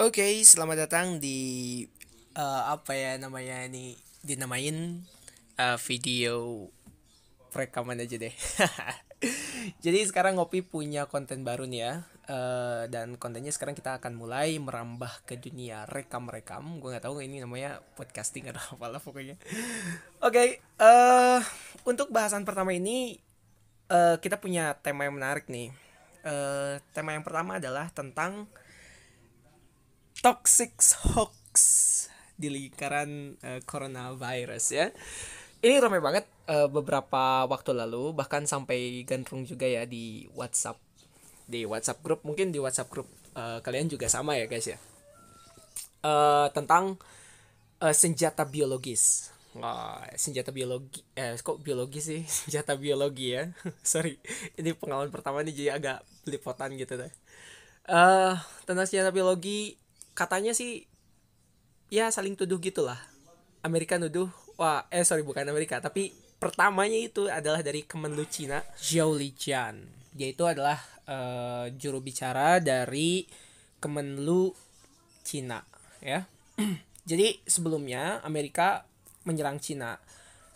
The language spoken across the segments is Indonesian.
Oke, selamat datang di eh, apa ya namanya ini dinamain eh, video rekaman aja deh. Jadi sekarang Ngopi punya konten baru nih ya. Eh, dan kontennya sekarang kita akan mulai merambah ke dunia rekam-rekam. Gue nggak tahu ini namanya podcasting atau apalah pokoknya. Oke, eh untuk bahasan pertama ini eh, kita punya tema yang menarik nih. Eh, tema yang pertama adalah tentang toxic hoax di lingkaran eh, coronavirus ya. Ini ramai banget eh, beberapa waktu lalu bahkan sampai gandrung juga ya di WhatsApp di WhatsApp grup mungkin di WhatsApp grup eh, kalian juga sama ya guys ya. Eh, tentang eh, senjata biologis. Wah, senjata biologi eh kok biologi sih? Senjata biologi ya. Sorry. Ini pengalaman pertama nih jadi agak belipotan gitu deh. Eh, tentang senjata biologi katanya sih ya saling tuduh gitulah. Amerika nuduh, wah eh sorry bukan Amerika, tapi pertamanya itu adalah dari Kemenlu Cina, Zhao Lijian. Dia itu adalah eh, juru bicara dari Kemenlu Cina, ya. Jadi sebelumnya Amerika menyerang Cina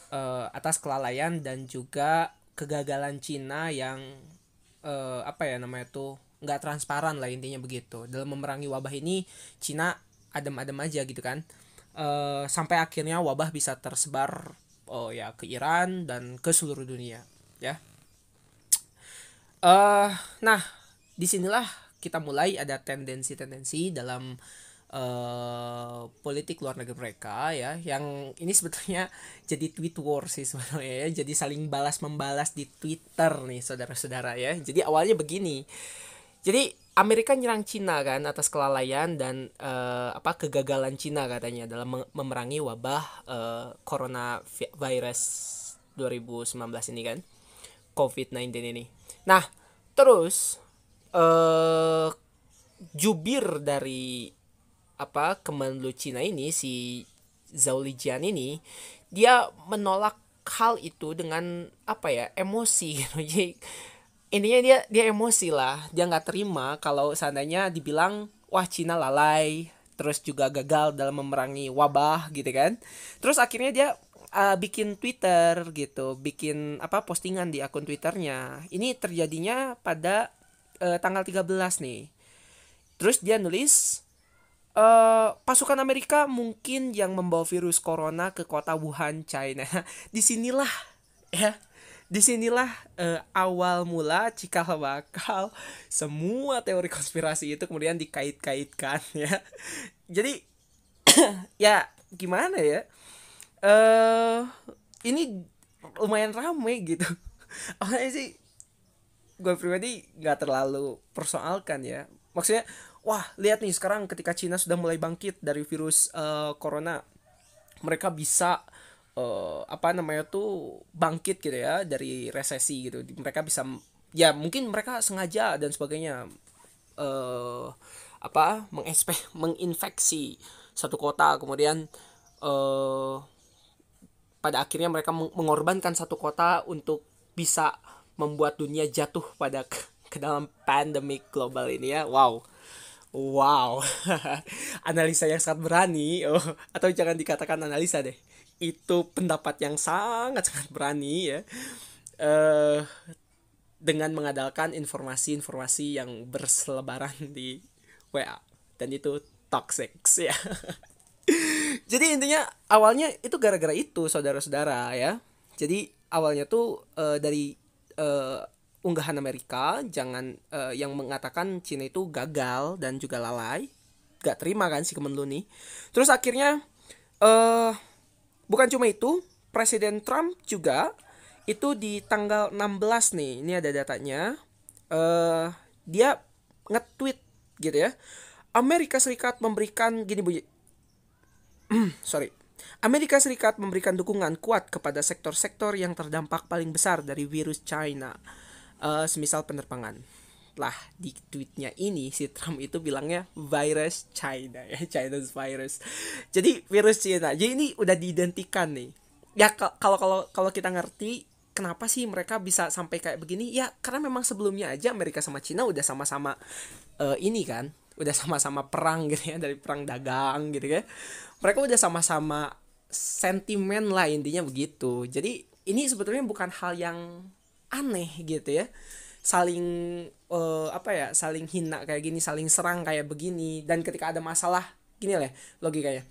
eh, atas kelalaian dan juga kegagalan Cina yang eh, apa ya namanya tuh nggak transparan lah intinya begitu. Dalam memerangi wabah ini Cina adem-adem aja gitu kan. Eh, sampai akhirnya wabah bisa tersebar oh ya ke Iran dan ke seluruh dunia ya. Eh nah di sinilah kita mulai ada tendensi-tendensi dalam eh politik luar negeri mereka ya. Yang ini sebetulnya jadi tweet war sih sebenarnya ya. Jadi saling balas membalas di Twitter nih saudara-saudara ya. Jadi awalnya begini jadi Amerika nyerang Cina kan atas kelalaian dan eh, apa kegagalan Cina katanya dalam mem- memerangi wabah eh, coronavirus 2019 ini kan COVID-19 ini. Nah, terus eh jubir dari apa Kemenlu Cina ini si Zhao Lijian ini dia menolak hal itu dengan apa ya emosi gitu jadi intinya dia dia emosi lah. Dia nggak terima kalau seandainya dibilang wah Cina lalai. Terus juga gagal dalam memerangi wabah gitu kan. Terus akhirnya dia uh, bikin Twitter gitu. Bikin apa postingan di akun Twitternya. Ini terjadinya pada uh, tanggal 13 nih. Terus dia nulis eh pasukan Amerika mungkin yang membawa virus corona ke kota Wuhan, China. Di sinilah ya, di sinilah eh, awal mula cikal bakal semua teori konspirasi itu kemudian dikait-kaitkan ya. Jadi ya gimana ya? Eh ini lumayan rame gitu. Awalnya sih gue pribadi nggak terlalu persoalkan ya. Maksudnya wah lihat nih sekarang ketika Cina sudah mulai bangkit dari virus eh, corona mereka bisa eh, apa namanya tuh bangkit gitu ya dari resesi gitu. Mereka bisa ya mungkin mereka sengaja dan sebagainya eh apa mengespe menginfeksi satu kota. Kemudian eh pada akhirnya mereka meng- mengorbankan satu kota untuk bisa membuat dunia jatuh pada ke, ke dalam pandemic global ini ya. Wow. Wow, analisa yang sangat berani, oh, atau jangan dikatakan analisa deh, itu pendapat yang sangat sangat berani ya, eh dengan mengandalkan informasi-informasi yang berselebaran di WA dan itu toxic ya. Jadi intinya awalnya itu gara-gara itu saudara-saudara ya. Jadi awalnya tuh eh, dari eh, unggahan Amerika jangan eh, yang mengatakan Cina itu gagal dan juga lalai gak terima kan si Kemenlu nih terus akhirnya eh bukan cuma itu Presiden Trump juga itu di tanggal 16 nih ini ada datanya eh dia nge-tweet gitu ya Amerika Serikat memberikan gini bunyi sorry Amerika Serikat memberikan dukungan kuat kepada sektor-sektor yang terdampak paling besar dari virus China eh, semisal penerbangan. Lah di tweetnya ini si Trump itu bilangnya virus China ya China's virus. Jadi virus China. Jadi ini udah diidentikan nih. Ya ka- kalau kalau kalau kita ngerti kenapa sih mereka bisa sampai kayak begini? Ya karena memang sebelumnya aja Amerika sama Cina udah sama-sama eh, ini kan udah sama-sama perang gitu ya dari perang dagang gitu ya mereka udah sama-sama sentimen lah intinya begitu jadi ini sebetulnya bukan hal yang aneh gitu ya saling uh, apa ya saling hina kayak gini saling serang kayak begini. Dan ketika ada masalah gini lah logikanya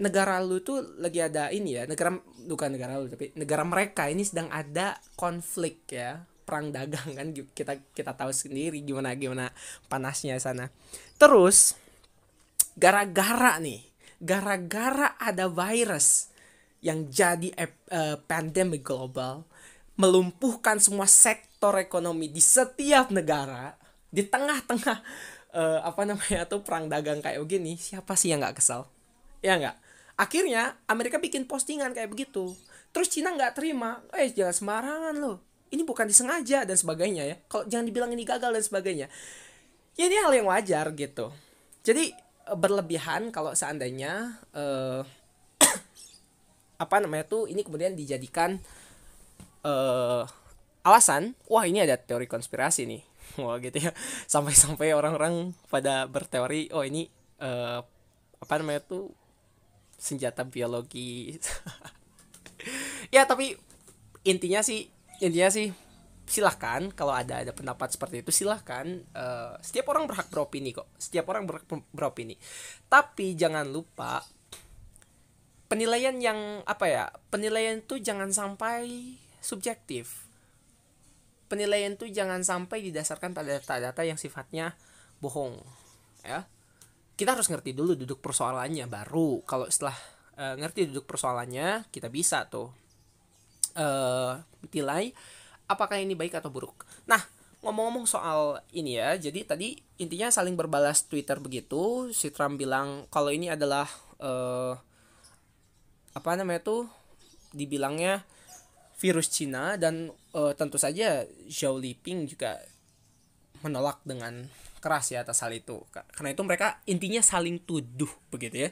negara lu tuh lagi ada ini ya negara bukan negara lu tapi negara mereka ini sedang ada konflik ya. Perang dagang kan kita kita tahu sendiri gimana gimana panasnya sana. Terus gara-gara nih gara-gara ada virus yang jadi uh, pandemic global melumpuhkan semua sektor ekonomi di setiap negara di tengah-tengah uh, apa namanya tuh perang dagang kayak begini siapa sih yang nggak kesal ya nggak? Akhirnya Amerika bikin postingan kayak begitu. Terus Cina nggak terima. Eh jangan sembarangan loh. Ini bukan disengaja dan sebagainya ya. Kalau jangan dibilang ini gagal dan sebagainya. Ya ini hal yang wajar gitu. Jadi eh, berlebihan kalau seandainya uh, apa namanya tuh ini kemudian dijadikan uh, alasan wah ini ada teori konspirasi nih. Wah gitu ya. Sampai-sampai orang-orang pada berteori oh ini uh, apa namanya tuh senjata biologi. Ya tapi intinya sih intinya sih silahkan kalau ada ada pendapat seperti itu silahkan uh, setiap orang berhak beropini kok. Setiap orang berhak beropini. Tapi jangan lupa penilaian yang apa ya penilaian itu jangan sampai subjektif penilaian itu jangan sampai didasarkan pada data-data yang sifatnya bohong ya. Kita harus ngerti dulu duduk persoalannya baru. Kalau setelah uh, ngerti duduk persoalannya kita bisa tuh uh, nilai apakah ini baik atau buruk. Nah ngomong-ngomong soal ini ya jadi tadi intinya saling berbalas Twitter begitu si Trump bilang kalau ini adalah uh, apa namanya tuh dibilangnya virus Cina dan uh, tentu saja Zhao Liping juga menolak dengan keras ya atas hal itu. Karena itu mereka intinya saling tuduh begitu ya.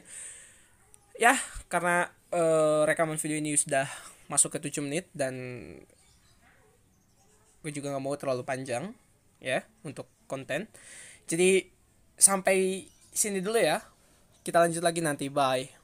Ya karena uh, rekaman video ini sudah masuk ke 7 menit dan gue juga nggak mau terlalu panjang ya untuk konten. Jadi sampai sini dulu ya. Kita lanjut lagi nanti. Bye